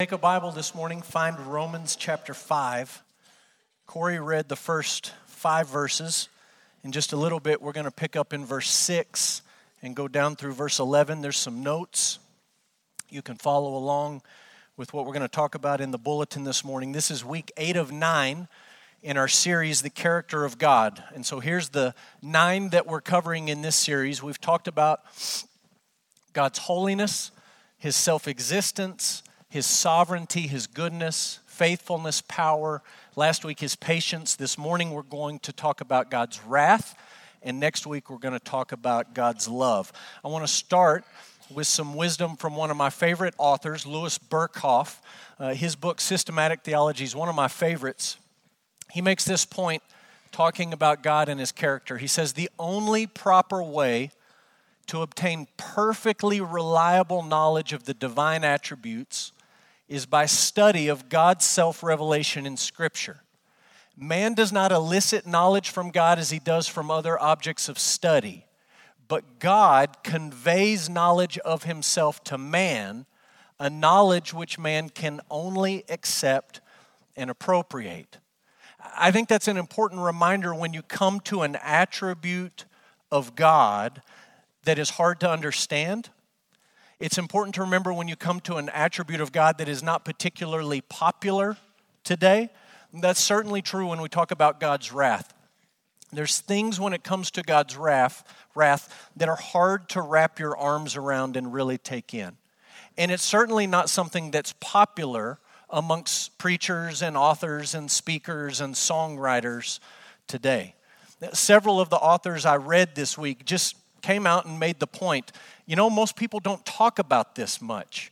Take a Bible this morning, find Romans chapter 5. Corey read the first five verses. In just a little bit, we're going to pick up in verse 6 and go down through verse 11. There's some notes. You can follow along with what we're going to talk about in the bulletin this morning. This is week 8 of 9 in our series, The Character of God. And so here's the nine that we're covering in this series. We've talked about God's holiness, His self existence his sovereignty, his goodness, faithfulness, power. Last week, his patience. This morning, we're going to talk about God's wrath. And next week, we're going to talk about God's love. I want to start with some wisdom from one of my favorite authors, Louis Berkhof. Uh, his book, Systematic Theology, is one of my favorites. He makes this point talking about God and his character. He says, The only proper way to obtain perfectly reliable knowledge of the divine attributes is by study of God's self revelation in Scripture. Man does not elicit knowledge from God as he does from other objects of study, but God conveys knowledge of himself to man, a knowledge which man can only accept and appropriate. I think that's an important reminder when you come to an attribute of God that is hard to understand it's important to remember when you come to an attribute of God that is not particularly popular today. That's certainly true when we talk about God's wrath. There's things when it comes to God's wrath, wrath that are hard to wrap your arms around and really take in. And it's certainly not something that's popular amongst preachers and authors and speakers and songwriters today. Several of the authors I read this week just came out and made the point you know, most people don't talk about this much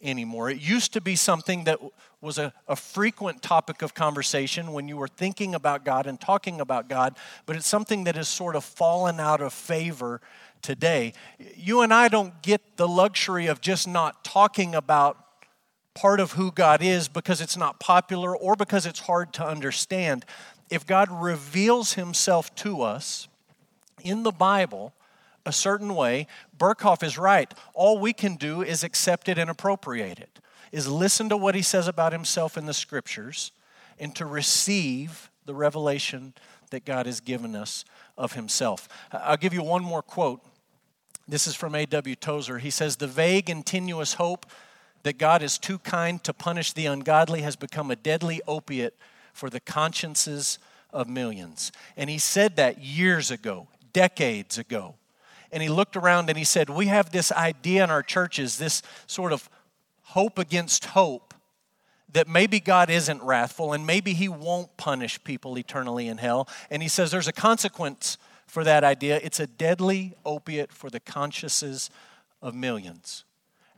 anymore. It used to be something that was a, a, frequent topic of conversation when you were thinking about God and talking about God, but it's something that has sort of fallen out of favor today. You and I don't get the luxury of just not talking about part of who God is because it's not popular or because it's hard to understand. If God reveals himself to us in the Bible, a certain way, Berkhof is right. All we can do is accept it and appropriate it, is listen to what he says about himself in the scriptures and to receive the revelation that God has given us of himself. I'll give you one more quote. This is from A.W. Tozer. He says, The vague and tenuous hope that God is too kind to punish the ungodly has become a deadly opiate for the consciences of millions. And he said that years ago, decades ago and he looked around and he said, We have this idea in our churches, this sort of hope against hope, that maybe God isn't wrathful and maybe he won't punish people eternally in hell. And he says there's a consequence for that idea. It's a deadly opiate for the consciences of millions.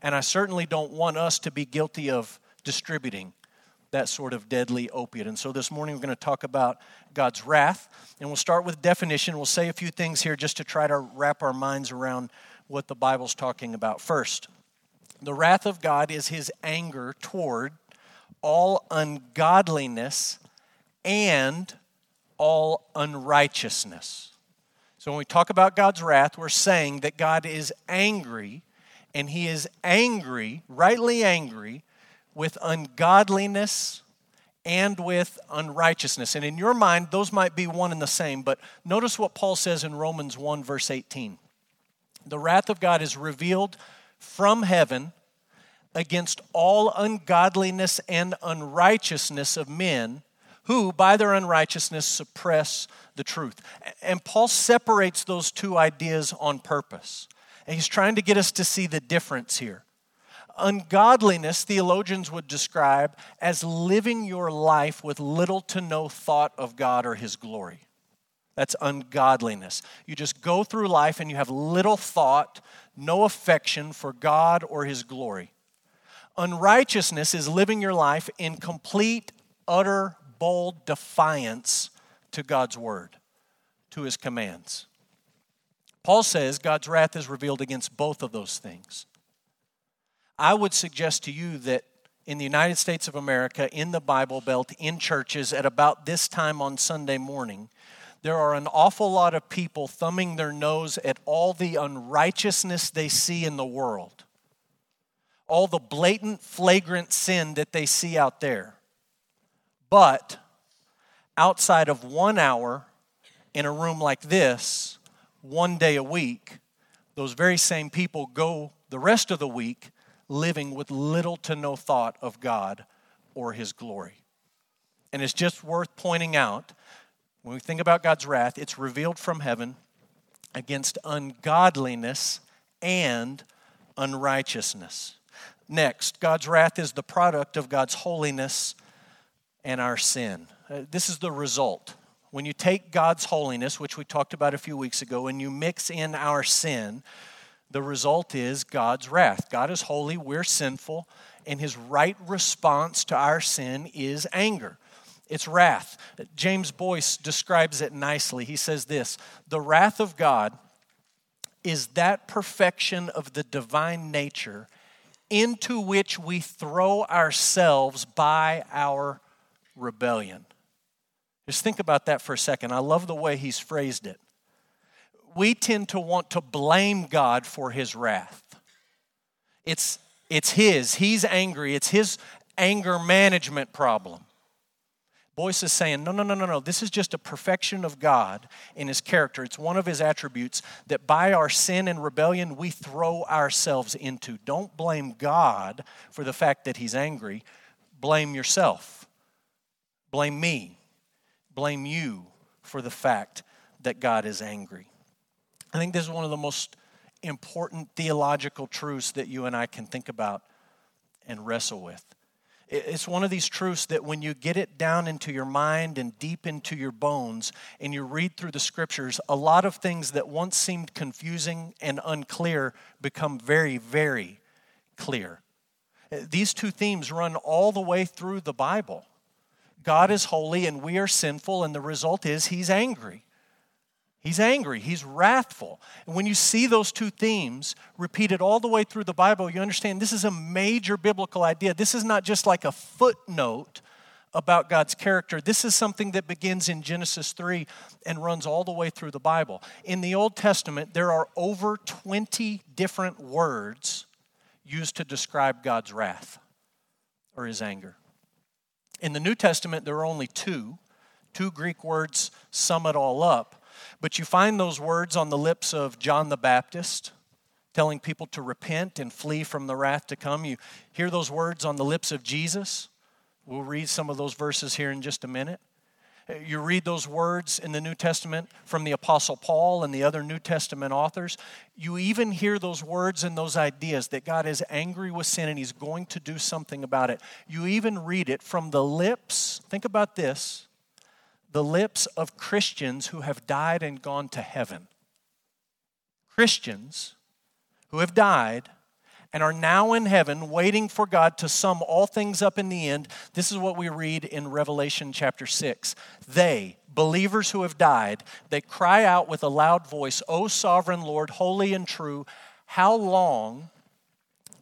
And I certainly don't want us to be guilty of distributing that sort of deadly opiate. And so this morning we're going to talk about God's wrath. And we'll start with definition. We'll say a few things here just to try to wrap our minds around what the Bible's talking about. First, the wrath of God is his anger toward all ungodliness and all unrighteousness. So when we talk about God's wrath, we're saying that God is angry, and he is angry, rightly angry, with ungodliness and with unrighteousness. And in your mind, those might be one and the same, but notice what Paul says in Romans 1, verse 18. The wrath of God is revealed from heaven against all ungodliness and unrighteousness of men who, by their unrighteousness, suppress the truth. And Paul separates those two ideas on purpose. And he's trying to get us to see the difference here. Ungodliness, theologians would describe as living your life with little to no thought of God or His glory. That's ungodliness. You just go through life and you have little thought, no affection for God or His glory. Unrighteousness is living your life in complete, utter, bold defiance to God's word, to His commands. Paul says God's wrath is revealed against both of those things. I would suggest to you that in the United States of America, in the Bible Belt, in churches, at about this time on Sunday morning, there are an awful lot of people thumbing their nose at all the unrighteousness they see in the world. all the blatant, flagrant sin that they see out there. But outside of one hour in a room like this, one day a week, those very same people go the rest of the week living with little to no thought of God or His glory. And it's just worth pointing out when we think about God's wrath, it's revealed from heaven against ungodliness and unrighteousness. Next, God's wrath is the product of God's holiness and our sin. Uh, this is the result. When you take God's holiness, which we talked about a few weeks ago, and you mix in our sin, the result is God's wrath. God is holy, we're sinful, and his right response to our sin is anger. It's wrath. James Boice describes it nicely. He says this The wrath of God is that perfection of the divine nature into which we throw ourselves by our rebellion. Just think about that for a second. I love the way he's phrased it. We tend to want to blame God for his wrath. It's, it's his, he's angry, it's his anger management problem. Boice is saying, no, no, no, no, no. This is just a perfection of God in his character. It's one of his attributes that by our sin and rebellion we throw ourselves into. Don't blame God for the fact that he's angry. Blame yourself. Blame me. Blame you for the fact that God is angry. I think this is one of the most important theological truths that you and I can think about and wrestle with. It's one of these truths that when you get it down into your mind and deep into your bones and you read through the scriptures, a lot of things that once seemed confusing and unclear become very, very clear. These two themes run all the way through the Bible. God is holy and we are sinful, and the result is he's angry. He's angry, he's wrathful. And when you see those two themes repeated all the way through the Bible, you understand this is a major biblical idea. This is not just like a footnote about God's character. This is something that begins in Genesis 3 and runs all the way through the Bible. In the Old Testament, there are over 20 different words used to describe God's wrath or his anger. In the New Testament, there are only two. Two Greek words sum it all up. But you find those words on the lips of John the Baptist, telling people to repent and flee from the wrath to come. You hear those words on the lips of Jesus. We'll read some of those verses here in just a minute. You read those words in the New Testament from the Apostle Paul and the other New Testament authors. You even hear those words and those ideas that God is angry with sin and He's going to do something about it. You even read it from the lips, think about this, the lips of Christians who have died and gone to heaven. Christians who have died and are now in heaven waiting for God to sum all things up in the end. This is what we read in Revelation chapter 6. They, believers who have died, they cry out with a loud voice, O sovereign Lord, holy and true, how long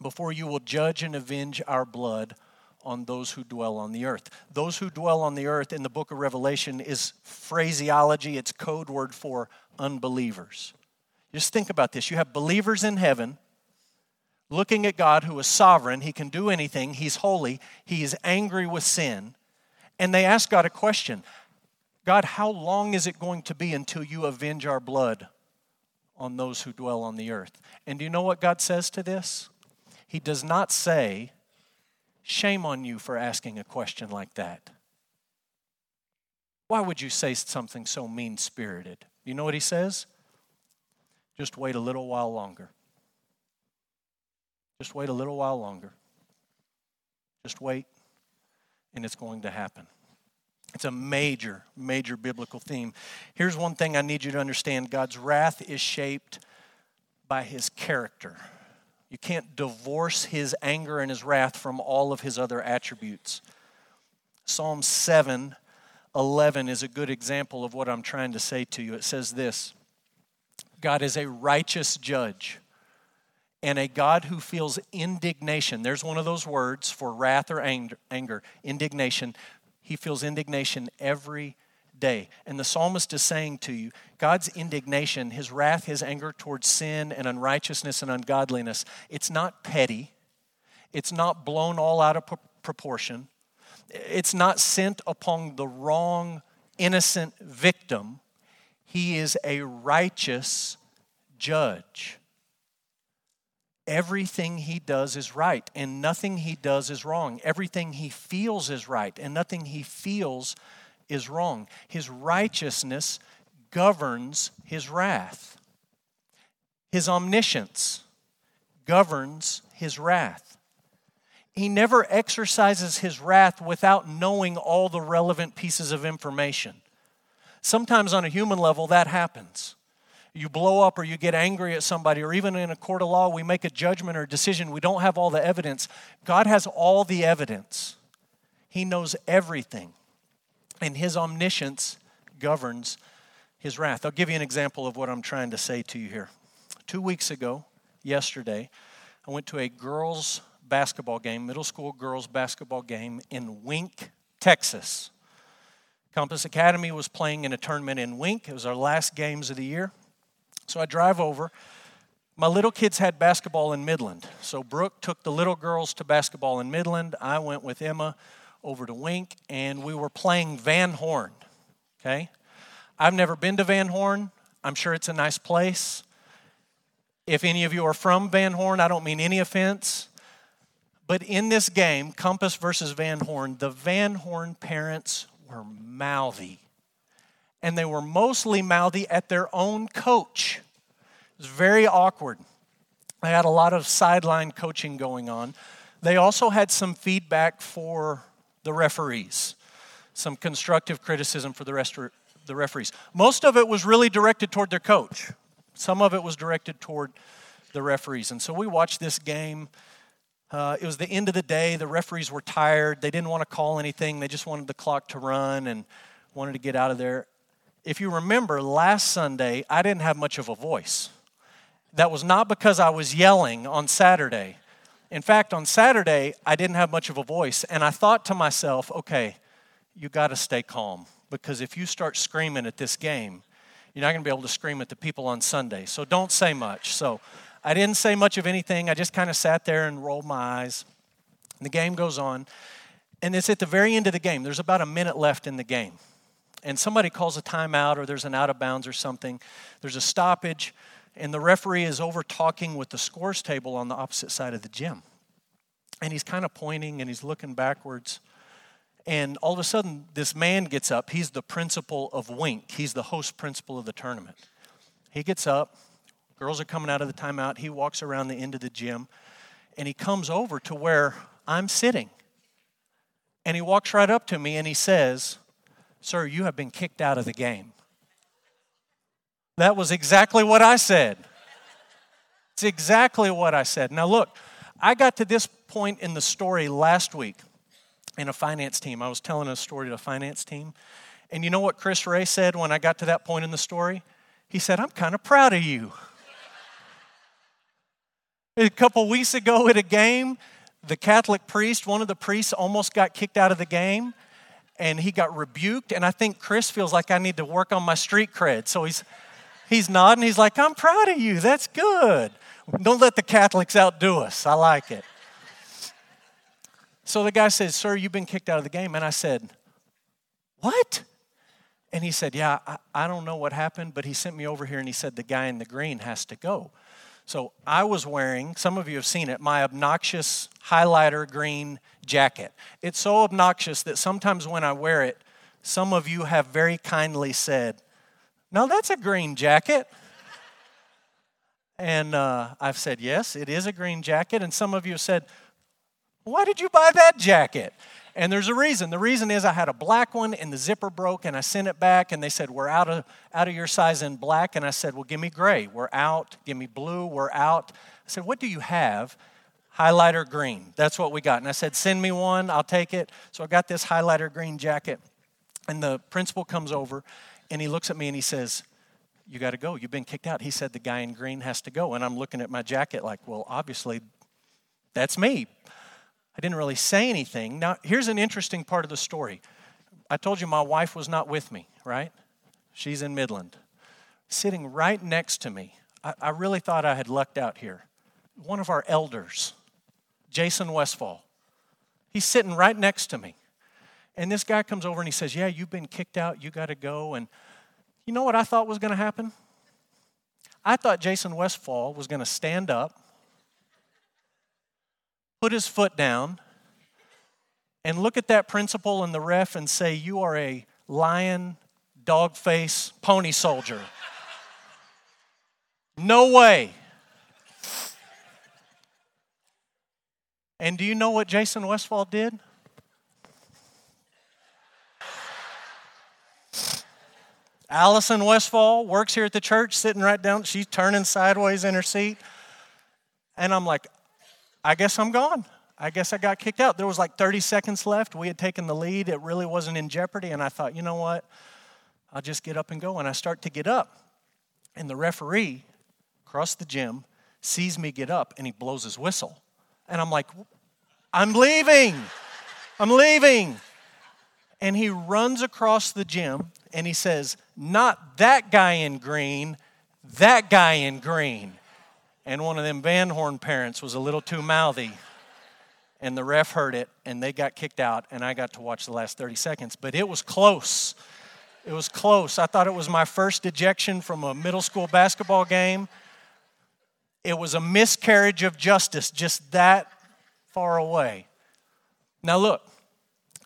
before you will judge and avenge our blood on those who dwell on the earth. Those who dwell on the earth in the book of Revelation is phraseology, it's code word for unbelievers. Just think about this. You have believers in heaven looking at God who is sovereign, he can do anything, he's holy, he is angry with sin, and they ask God a question God, how long is it going to be until you avenge our blood on those who dwell on the earth? And do you know what God says to this? He does not say, Shame on you for asking a question like that. Why would you say something so mean spirited? You know what he says? Just wait a little while longer. Just wait a little while longer. Just wait, and it's going to happen. It's a major, major biblical theme. Here's one thing I need you to understand God's wrath is shaped by his character. You can't divorce his anger and his wrath from all of his other attributes. Psalm 7 11 is a good example of what I'm trying to say to you. It says this God is a righteous judge and a God who feels indignation. There's one of those words for wrath or anger, indignation. He feels indignation every day. And the psalmist is saying to you, God's indignation, his wrath, his anger towards sin and unrighteousness and ungodliness, it's not petty. it's not blown all out of proportion, it's not sent upon the wrong, innocent victim. He is a righteous judge. Everything he does is right, and nothing he does is wrong. Everything he feels is right, and nothing he feels is wrong. His righteousness governs his wrath. His omniscience governs his wrath. He never exercises his wrath without knowing all the relevant pieces of information. Sometimes, on a human level, that happens you blow up or you get angry at somebody, or even in a court of law, we make a judgment or decision, we don't have all the evidence. God has all the evidence, He knows everything, and His omniscience governs His wrath. I'll give you an example of what I'm trying to say to you here. Two weeks ago, yesterday, I went to a girls' basketball game, middle school girls' basketball game in Wink, Texas. Compass Academy was playing in a tournament in Wink. It was our last games of the year. So I drive over. My little kids had basketball in Midland. So Brooke took the little girls to basketball in Midland. I went with Emma over to Wink, and we were playing Van Horn. Okay? I've never been to Van Horn. I'm sure it's a nice place. If any of you are from Van Horn, I don't mean any offense. But in this game, Compass versus Van Horn, the Van Horn parents were mouthy and they were mostly mouthy at their own coach. It was very awkward. They had a lot of sideline coaching going on. They also had some feedback for the referees, some constructive criticism for the, rest, the referees. Most of it was really directed toward their coach, some of it was directed toward the referees. And so we watched this game. Uh, it was the end of the day. The referees were tired. They didn't want to call anything. They just wanted the clock to run and wanted to get out of there if you remember last Sunday, I didn't have much of a voice. That was not because I was yelling on Saturday. In fact, on Saturday, I didn't have much of a voice. And I thought to myself, okay, you got to stay calm because if you start screaming at this game, you're not going to be able to scream at the people on Sunday. So don't say much. So I didn't say much of anything. I just kind of sat there and rolled my eyes. The game goes on. And it's at the very end of the game. There's about a minute left in the game and somebody calls a timeout or there's an out of bounds or something, there's a stoppage, and the referee is over talking with the scores table on the opposite side of the gym. And he's kind of pointing and he's looking backwards. And all of a sudden, this man gets up. He's the principal of Wink, he's the host principal of the tournament. He gets up, girls are coming out of the timeout. He walks around the end of the gym and he comes over to where I'm sitting. And he walks right up to me and he says, Sir, you have been kicked out of the game. That was exactly what I said. It's exactly what I said. Now, look, I got to this point in the story last week in a finance team. I was telling a story to a finance team. And you know what Chris Ray said when I got to that point in the story? He said, I'm kind of proud of you. a couple weeks ago at a game, the Catholic priest, one of the priests, almost got kicked out of the game and he got rebuked. And I think Chris feels like I need to work on my street cred. So he's, he's nodding. He's like, I'm proud of you. That's good. Don't let the Catholics outdo us. I like it. So the guy says, Sir, you've been kicked out of the game. And I said, What? And he said, Yeah, I, I don't know what happened, but he sent me over here and he said, The guy in the green has to go. So I was wearing, some of you have seen it, my obnoxious highlighter green jacket. It's so obnoxious that sometimes when I wear it, some of you have very kindly said, No, that's a green jacket. and uh, I've said, Yes, it is a green jacket. And some of you have said, Why did you buy that jacket? And there's a reason. The reason is I had a black one and the zipper broke and I sent it back and they said, We're out of, out of your size in black. And I said, Well, give me gray. We're out. Give me blue. We're out. I said, What do you have? Highlighter green. That's what we got. And I said, Send me one. I'll take it. So I got this highlighter green jacket. And the principal comes over and he looks at me and he says, You got to go. You've been kicked out. He said, The guy in green has to go. And I'm looking at my jacket like, Well, obviously, that's me. I didn't really say anything. Now, here's an interesting part of the story. I told you my wife was not with me, right? She's in Midland. Sitting right next to me, I, I really thought I had lucked out here. One of our elders, Jason Westfall. He's sitting right next to me. And this guy comes over and he says, Yeah, you've been kicked out. You got to go. And you know what I thought was going to happen? I thought Jason Westfall was going to stand up, put his foot down, and look at that principal and the ref and say, You are a lion, dog face, pony soldier. No way. And do you know what Jason Westfall did? Allison Westfall works here at the church, sitting right down. She's turning sideways in her seat. And I'm like, I guess I'm gone. I guess I got kicked out. There was like 30 seconds left. We had taken the lead. It really wasn't in jeopardy. And I thought, you know what? I'll just get up and go. And I start to get up. And the referee across the gym sees me get up and he blows his whistle. And I'm like, I'm leaving. I'm leaving. And he runs across the gym and he says, Not that guy in green, that guy in green. And one of them Van Horn parents was a little too mouthy. And the ref heard it and they got kicked out, and I got to watch the last 30 seconds. But it was close. It was close. I thought it was my first ejection from a middle school basketball game. It was a miscarriage of justice just that far away. Now, look,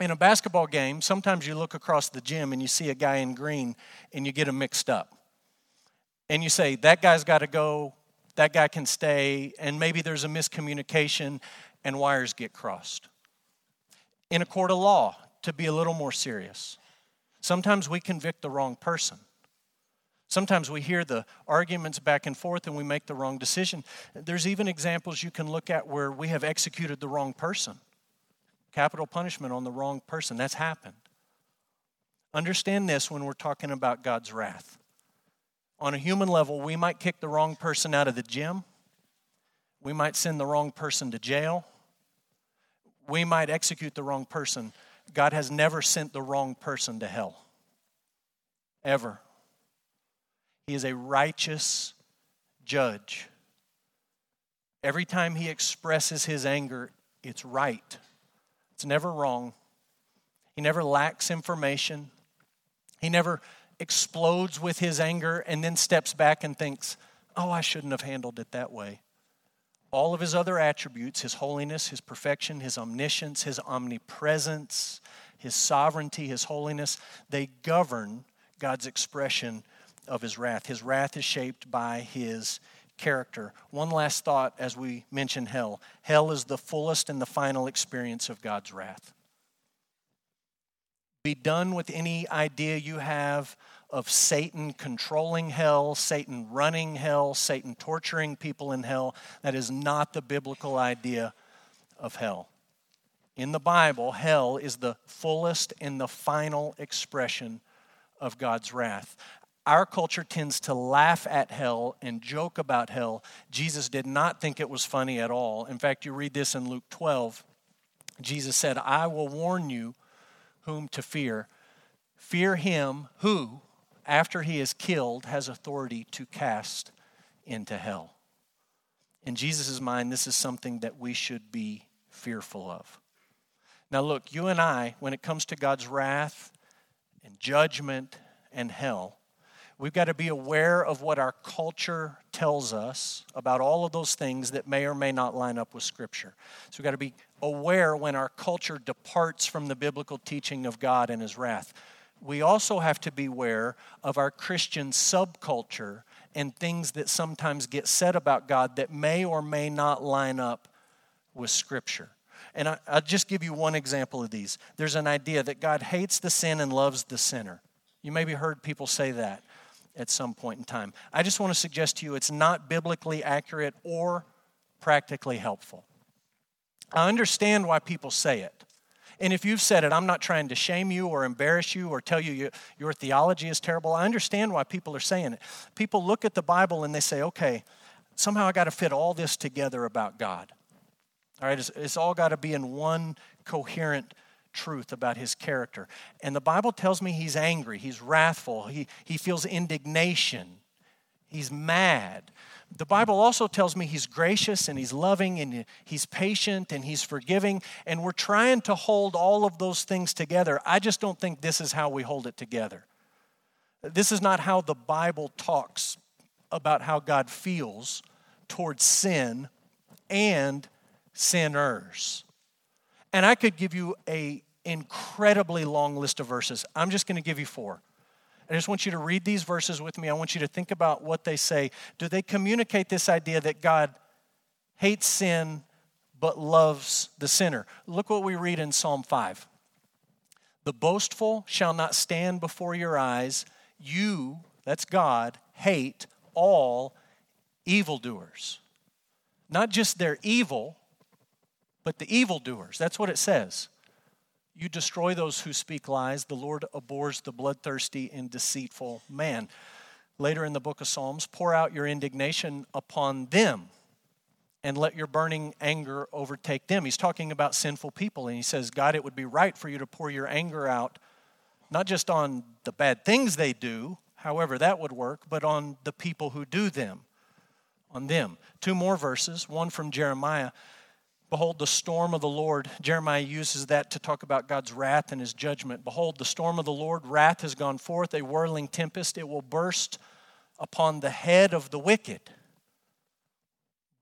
in a basketball game, sometimes you look across the gym and you see a guy in green and you get him mixed up. And you say, that guy's got to go, that guy can stay, and maybe there's a miscommunication and wires get crossed. In a court of law, to be a little more serious, sometimes we convict the wrong person. Sometimes we hear the arguments back and forth and we make the wrong decision. There's even examples you can look at where we have executed the wrong person capital punishment on the wrong person. That's happened. Understand this when we're talking about God's wrath. On a human level, we might kick the wrong person out of the gym, we might send the wrong person to jail, we might execute the wrong person. God has never sent the wrong person to hell. Ever. He is a righteous judge. Every time he expresses his anger, it's right. It's never wrong. He never lacks information. He never explodes with his anger and then steps back and thinks, oh, I shouldn't have handled it that way. All of his other attributes, his holiness, his perfection, his omniscience, his omnipresence, his sovereignty, his holiness, they govern God's expression of his wrath. His wrath is shaped by his character. One last thought as we mention hell hell is the fullest and the final experience of God's wrath. Be done with any idea you have of Satan controlling hell, Satan running hell, Satan torturing people in hell. That is not the biblical idea of hell. In the Bible, hell is the fullest and the final expression of God's wrath. Our culture tends to laugh at hell and joke about hell. Jesus did not think it was funny at all. In fact, you read this in Luke 12. Jesus said, I will warn you whom to fear. Fear him who, after he is killed, has authority to cast into hell. In Jesus' mind, this is something that we should be fearful of. Now, look, you and I, when it comes to God's wrath and judgment and hell, We've got to be aware of what our culture tells us about all of those things that may or may not line up with Scripture. So we've got to be aware when our culture departs from the biblical teaching of God and His wrath. We also have to be aware of our Christian subculture and things that sometimes get said about God that may or may not line up with Scripture. And I, will just give you one example of these. There's an idea that God hates the sin and loves the sinner. You maybe heard people say that at some point in time. I just want to suggest to you it's not biblically accurate or practically helpful. I understand why people say it. And if you've said it, I'm not trying to shame you or embarrass you or tell you, you your theology is terrible. I understand why people are saying it. People look at the Bible and they say, okay, somehow I got to fit all this together about God. All right, it's, it's all got to be in one coherent truth about his character. And the Bible tells me he's angry, he's wrathful, he, he feels indignation. He's mad. The Bible also tells me he's gracious and he's loving and he's patient and he's forgiving. And we're trying to hold all of those things together. I just don't think this is how we hold it together. This is not how the Bible talks about how God feels towards sin and sinners. And I could give you a incredibly long list of verses. I'm just going to give you four. I just want you to read these verses with me. I want you to think about what they say. Do they communicate this idea that God hates sin but loves the sinner? Look what we read in Psalm 5. The boastful shall not stand before your eyes. You, that's God, hate all evildoers. Not just their evil, but the evildoers. That's what it says. You destroy those who speak lies. The Lord abhors the bloodthirsty and deceitful man. Later in the book of Psalms, pour out your indignation upon them and let your burning anger overtake them. He's talking about sinful people, and he says, God, it would be right for you to pour your anger out, not just on the bad things they do, however that would work, but on the people who do them, on them. Two more verses, one from Jeremiah. Behold, the storm of the Lord. Jeremiah uses that to talk about God's wrath and his judgment. Behold, the storm of the Lord, wrath has gone forth, a whirling tempest. It will burst upon the head of the wicked.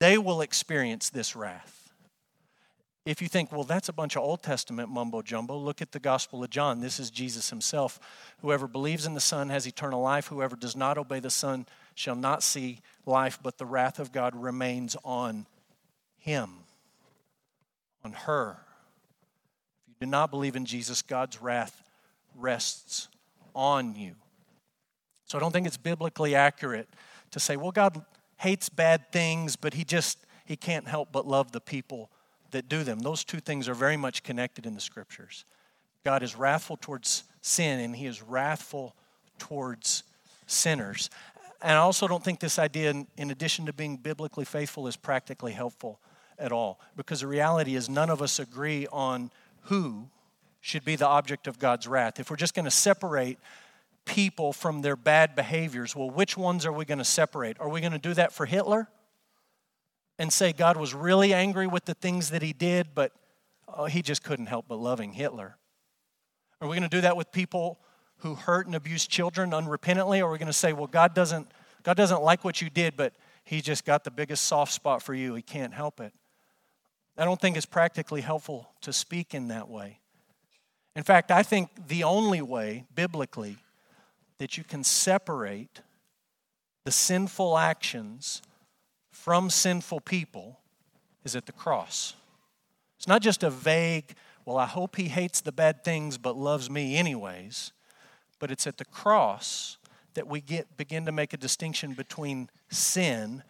They will experience this wrath. If you think, well, that's a bunch of Old Testament mumbo jumbo, look at the Gospel of John. This is Jesus himself. Whoever believes in the Son has eternal life. Whoever does not obey the Son shall not see life, but the wrath of God remains on him on her. If you do not believe in Jesus, God's wrath rests on you. So I don't think it's biblically accurate to say, well, God hates bad things, but he just he can't help but love the people that do them. Those two things are very much connected in the scriptures. God is wrathful towards sin and he is wrathful towards sinners. And I also don't think this idea, in addition to being biblically faithful, is practically helpful at all. Because the reality is, none of us agree on who should be the object of God's wrath. If we're just going to separate people from their bad behaviors, well, which ones are we going to separate? Are we going to do that for Hitler and say God was really angry with the things that he did, but oh, he just couldn't help but loving Hitler? Are we going to do that with people who hurt and abuse children unrepentantly? Or are we going to say, well, God doesn't, God doesn't like what you did, but he just got the biggest soft spot for you. He can't help it. I don't think it's practically helpful to speak in that way. In fact, I think the only way, biblically, that you can separate the sinful actions from sinful people is at the cross. It's not just a vague, well, I hope he hates the bad things but loves me anyways, but it's at the cross that we get, begin to make a distinction between sin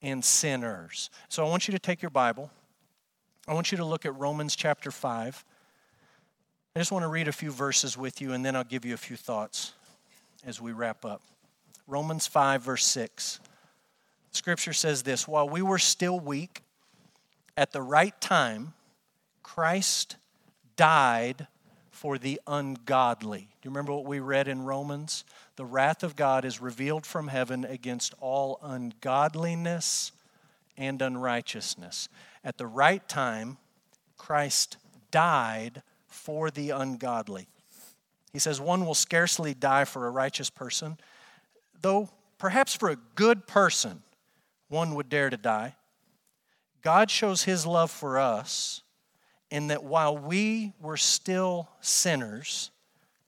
and sinners. So I want you to take your Bible. I want you to look at Romans chapter 5. I just want to read a few verses with you, and then I'll give you a few thoughts as we wrap up. Romans 5, verse 6. Scripture says this While we were still weak, at the right time, Christ died for the ungodly. Do you remember what we read in Romans? The wrath of God is revealed from heaven against all ungodliness and unrighteousness. At the right time, Christ died for the ungodly. He says, One will scarcely die for a righteous person, though perhaps for a good person, one would dare to die. God shows his love for us in that while we were still sinners,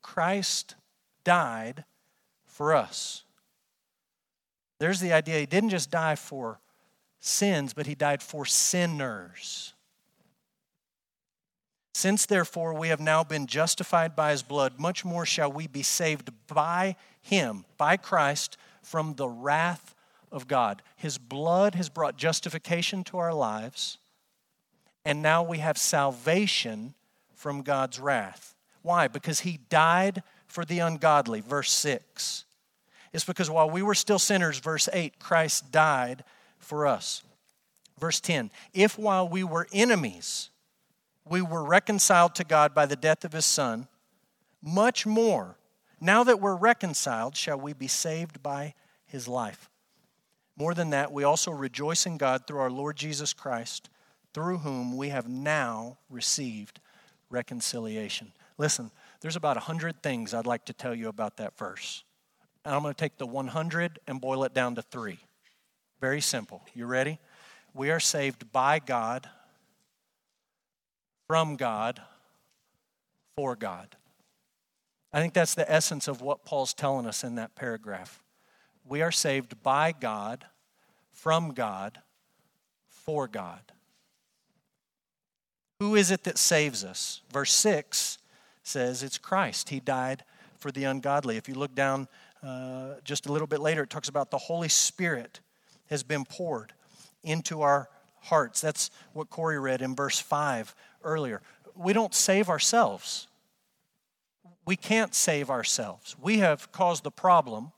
Christ died for us. There's the idea he didn't just die for sins, but he died for sinners. Since therefore we have now been justified by his blood, much more shall we be saved by him, by Christ, from the wrath of God. His blood has brought justification to our lives, and now we have salvation from God's wrath. Why? Because he died for the ungodly, verse 6. It's because while we were still sinners, verse 8, Christ died for us. Verse 10 If while we were enemies, we were reconciled to God by the death of his Son, much more, now that we're reconciled, shall we be saved by his life. More than that, we also rejoice in God through our Lord Jesus Christ, through whom we have now received reconciliation. Listen, there's about 100 things I'd like to tell you about that verse. And I'm going to take the 100 and boil it down to three. Very simple. You ready? We are saved by God, from God, for God. I think that's the essence of what Paul's telling us in that paragraph. We are saved by God, from God, for God. Who is it that saves us? Verse 6 says it's Christ. He died for the ungodly. If you look down uh, just a little bit later, it talks about the Holy Spirit has been poured into our hearts. That's what Corey read in verse 5 earlier. We don't save ourselves. We can't save ourselves. We have caused the problem.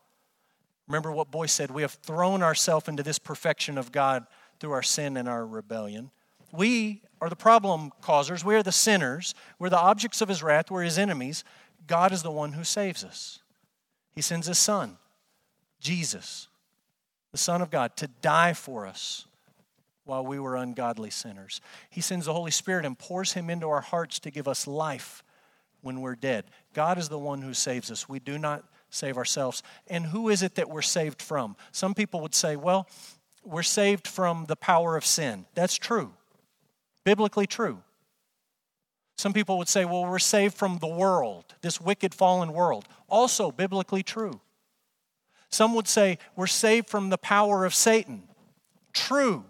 Remember what Boice said we have thrown ourselves into this perfection of God through our sin and our rebellion. We are the problem causers. We are the sinners. We're the objects of his wrath. We're his enemies. God is the one who saves us. He sends his son, Jesus, the Son of God, to die for us while we were ungodly sinners. He sends the Holy Spirit and pours him into our hearts to give us life when we're dead. God is the one who saves us. We do not save ourselves. And who is it that we're saved from? Some people would say, well, we're saved from the power of sin. That's true biblically true. Some people would say, well, we're saved from the world, this wicked fallen world. Also biblically true. Some would say, we're saved from the power of Satan. True.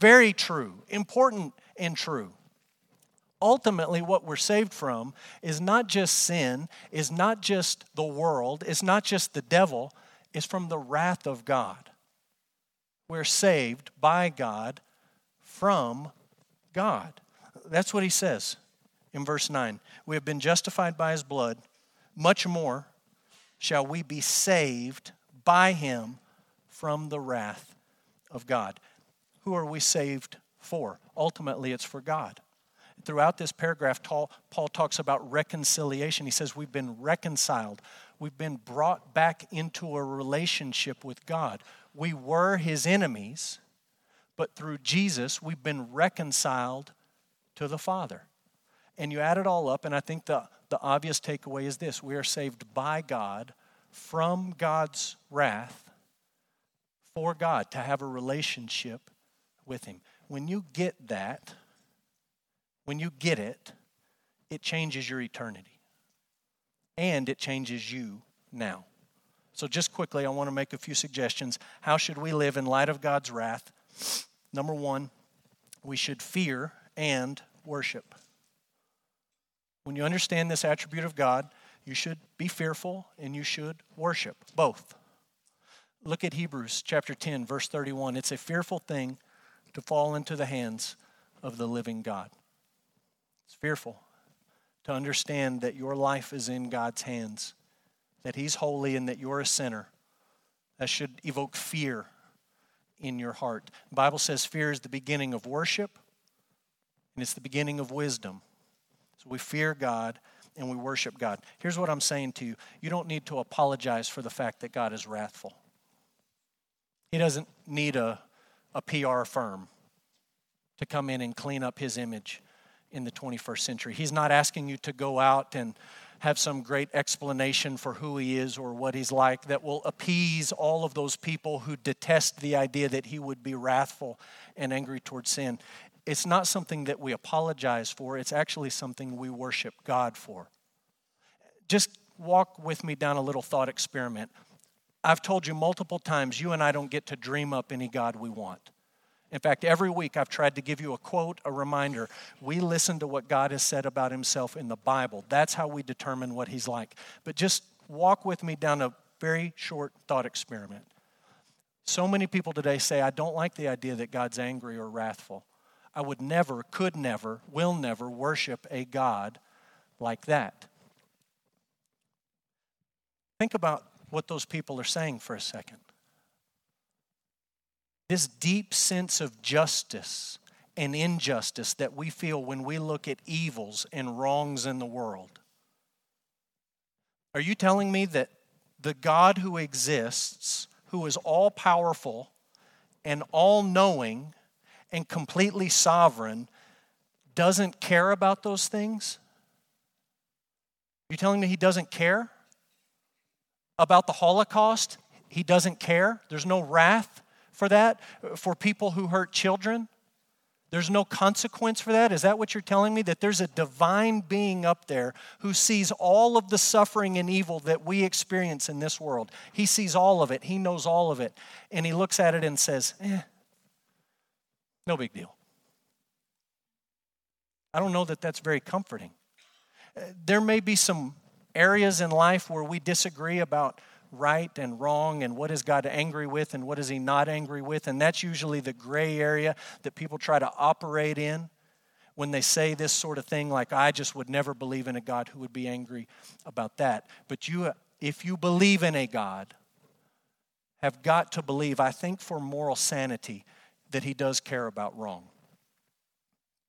Very true. Important and true. Ultimately, what we're saved from is not just sin, is not just the world, is not just the devil, is from the wrath of God. We're saved by God from God. That's what he says in verse 9. We have been justified by his blood. Much more shall we be saved by him from the wrath of God. Who are we saved for? Ultimately, it's for God. Throughout this paragraph, Paul talks about reconciliation. He says we've been reconciled, we've been brought back into a relationship with God. We were his enemies but through Jesus, we've been reconciled to the Father. And you add it all up, and I think the, the obvious takeaway is this we are saved by God from God's wrath for God to have a relationship with Him. When you get that, when you get it, it changes your eternity. And it changes you now. So, just quickly, I want to make a few suggestions. How should we live in light of God's wrath? Number one, we should fear and worship. When you understand this attribute of God, you should be fearful and you should worship both. Look at Hebrews chapter 10, verse 31. It's a fearful thing to fall into the hands of the living God. It's fearful to understand that your life is in God's hands, that He's holy and that you're a sinner. That should evoke fear in your heart. The Bible says fear is the beginning of worship and it's the beginning of wisdom. So we fear God and we worship God. Here's what I'm saying to you you don't need to apologize for the fact that God is wrathful. He doesn't need a, a PR firm to come in and clean up his image in the 21st century. He's not asking you to go out and have some great explanation for who he is or what he's like that will appease all of those people who detest the idea that he would be wrathful and angry towards sin. It's not something that we apologize for, it's actually something we worship God for. Just walk with me down a little thought experiment. I've told you multiple times, you and I don't get to dream up any God we want. In fact, every week I've tried to give you a quote, a reminder. We listen to what God has said about himself in the Bible. That's how we determine what he's like. But just walk with me down a very short thought experiment. So many people today say, I don't like the idea that God's angry or wrathful. I would never, could never, will never worship a God like that. Think about what those people are saying for a second this deep sense of justice and injustice that we feel when we look at evils and wrongs in the world. Are you telling me that the God who exists who is all powerful and all knowing and completely sovereign doesn't care about those things? You telling me he doesn't care about the Holocaust? He doesn't care? There's no wrath for that? For people who hurt children? There's no consequence for that? Is that what you're telling me? That there's a divine being up there who sees all of the suffering and evil that we experience in this world. He sees all of it, He knows all of it. And He looks at it and says, eh, no big deal. I don't know that that's very comforting. Uh, there may be some areas in life where we disagree about right and wrong and what is God angry with and what is He not angry with. And that's usually the gray area that people try to operate in when they say this sort of thing, like, I just would never believe in a God who would be angry about that. But you, uh, if you believe in a God, have got to believe, I think for moral sanity, that He does care about wrong,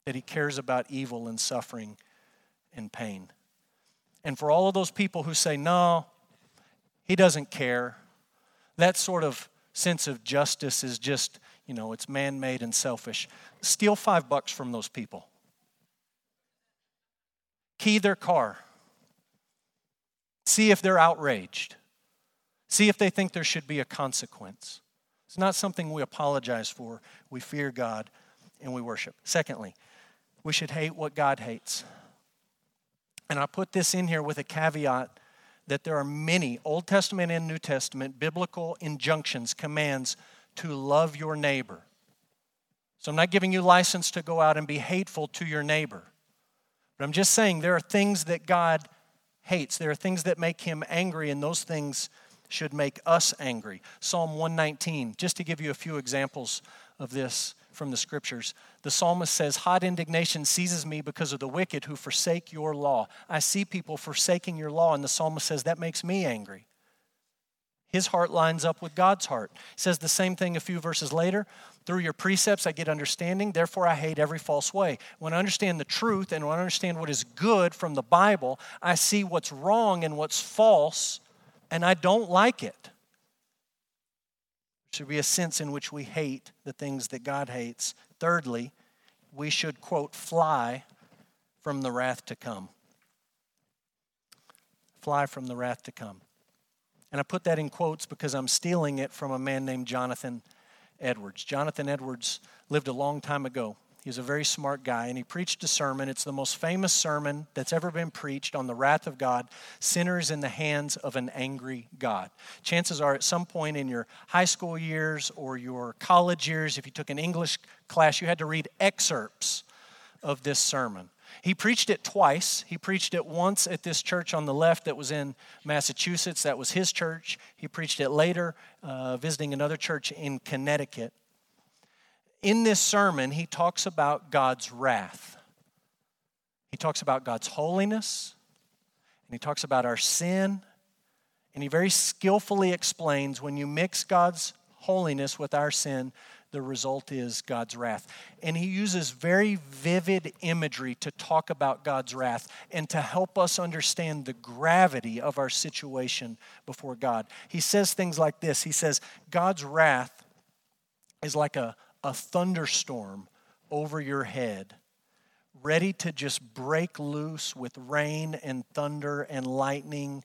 that He cares about evil and suffering and pain. And for all of those people who say, no, he doesn't care. That sort of sense of justice is just, you know, it's man made and selfish. Steal five bucks from those people, key their car, see if they're outraged, see if they think there should be a consequence. It's not something we apologize for. We fear God and we worship. Secondly, we should hate what God hates. And I put this in here with a caveat that there are many Old Testament and New Testament biblical injunctions, commands to love your neighbor. So I'm not giving you license to go out and be hateful to your neighbor. But I'm just saying there are things that God hates. There are things that make him angry, and those things should make us angry. Psalm 119, just to give you a few examples of this from the scriptures. The psalmist says, Hot indignation seizes me because of the wicked who forsake your law. I see people forsaking your law, and the psalmist says, That makes me angry. His heart lines up with God's heart. He says the same thing a few verses later. Through your precepts, I get understanding. Therefore, I hate every false way. When I understand the truth and when I understand what is good from the Bible, I see what's wrong and what's false, and I don't like it There should be a sense in which we hate the things that God hates. Thirdly, we should, quote, fly from the wrath to come. Fly from the wrath to come. And I put that in quotes because I'm stealing it from a man named Jonathan Edwards. Jonathan Edwards lived a long time ago. He's a very smart guy, and he preached a sermon. It's the most famous sermon that's ever been preached on the wrath of God sinners in the hands of an angry God. Chances are, at some point in your high school years or your college years, if you took an English class, you had to read excerpts of this sermon. He preached it twice. He preached it once at this church on the left that was in Massachusetts. That was his church. He preached it later, uh, visiting another church in Connecticut in this sermon, he talks about God's wrath. He talks about God's holiness, and he talks about our sin, and he very skillfully explains when you mix God's holiness with our sin, the result is God's wrath. And he uses very vivid imagery to talk about God's wrath and to help us understand the gravity of our situation before God. He says things like this He says, God's wrath is like a, a thunderstorm over your head, ready to just break loose with rain and thunder and lightning.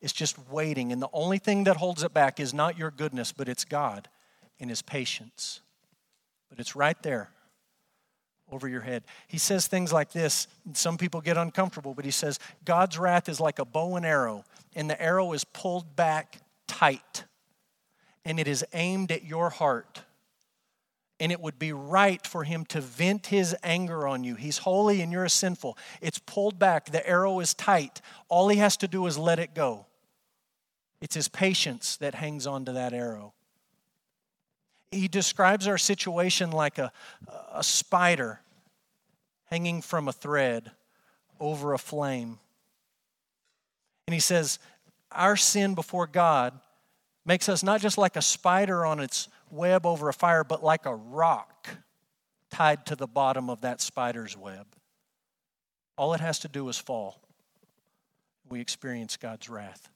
It's just waiting. And the only thing that holds it back is not your goodness, but it's God and His patience. But it's right there over your head. He says things like this. Some people get uncomfortable, but he says, God's wrath is like a bow and arrow, and the arrow is pulled back tight, and it is aimed at your heart and it would be right for him to vent his anger on you. He's holy and you're a sinful. It's pulled back, the arrow is tight. All he has to do is let it go. It's his patience that hangs on to that arrow. He describes our situation like a, a spider hanging from a thread over a flame. And he says, Our sin before God makes us not just like a spider on its web over a fire, but like a rock tied to the bottom of that spider's web. All it has to do is fall. We experience God's wrath.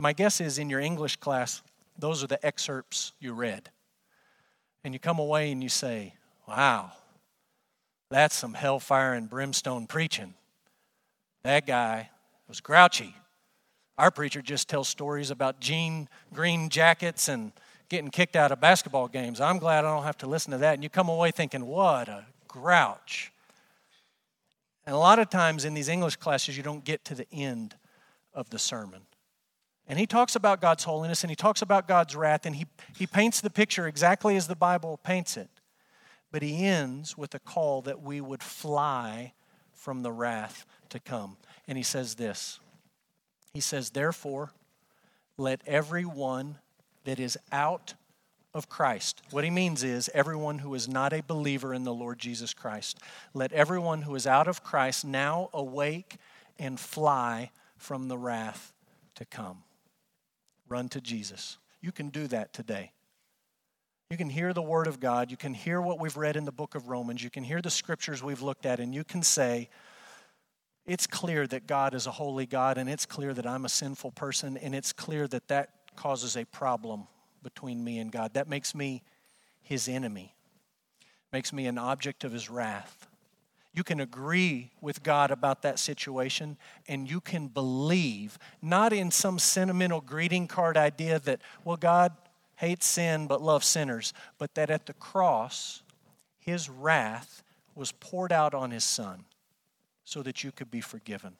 My guess is in your English class those are the excerpts you read. And you come away and you say, wow, that's some hellfire and brimstone preaching. That guy was grouchy. Our preacher just tells stories about jean green jackets and getting kicked out of basketball games. I'm glad I don't have to listen to that. And you come away thinking, what a grouch. And a lot of times in these English classes, you don't get to the end of the sermon. And he talks about God's holiness and he talks about God's wrath and he, he paints the picture exactly as the Bible paints it. But he ends with a call that we would fly from the wrath to come. And he says this He says, Therefore, let everyone that is out of Christ. What he means is everyone who is not a believer in the Lord Jesus Christ. Let everyone who is out of Christ now awake and fly from the wrath to come run to Jesus. You can do that today. You can hear the Word of God. You can hear what we've read in the book of Romans. You can hear the scriptures we've looked at, and you can say, It's clear that God is a holy God, and it's clear that I'm a sinful person, and it's clear that that causes a problem between me and God. That makes me his enemy, makes me an object of his wrath. You can agree with God about that situation and you can believe, not in some sentimental greeting card idea that, well, God hates sin but loves sinners, but that at the cross, his wrath was poured out on his son so that you could be forgiven,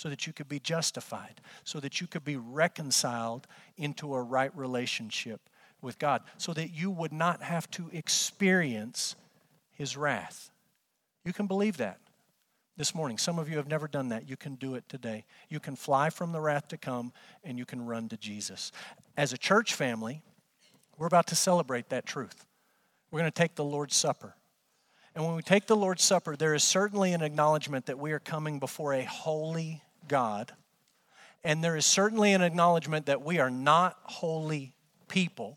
so that you could be justified, so that you could be reconciled into a right relationship with God, so that you would not have to experience his wrath. You can believe that this morning. Some of you have never done that. You can do it today. You can fly from the wrath to come and you can run to Jesus. As a church family, we're about to celebrate that truth. We're going to take the Lord's Supper. And when we take the Lord's Supper, there is certainly an acknowledgement that we are coming before a holy God. And there is certainly an acknowledgement that we are not holy people.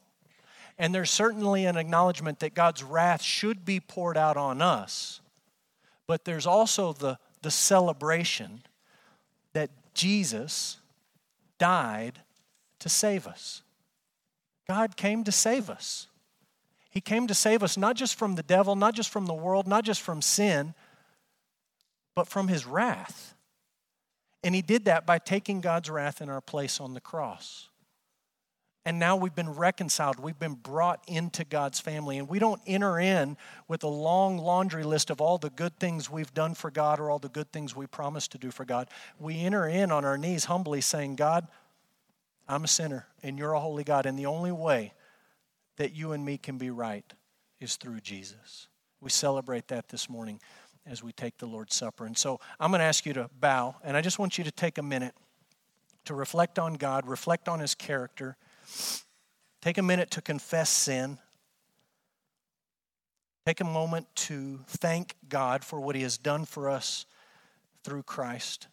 And there's certainly an acknowledgement that God's wrath should be poured out on us but there's also the, the celebration that Jesus died to save us. God came to save us. He came to save us not just from the devil, not just from the world, not just from sin, but from his wrath. And he did that by taking God's wrath in our place on the cross. And now we've been reconciled. We've been brought into God's family. And we don't enter in with a long laundry list of all the good things we've done for God or all the good things we promised to do for God. We enter in on our knees humbly saying, God, I'm a sinner and you're a holy God. And the only way that you and me can be right is through Jesus. We celebrate that this morning as we take the Lord's Supper. And so I'm going to ask you to bow, and I just want you to take a minute to reflect on God, reflect on His character Take a minute to confess sin. Take a moment to thank God for what He has done for us through Christ.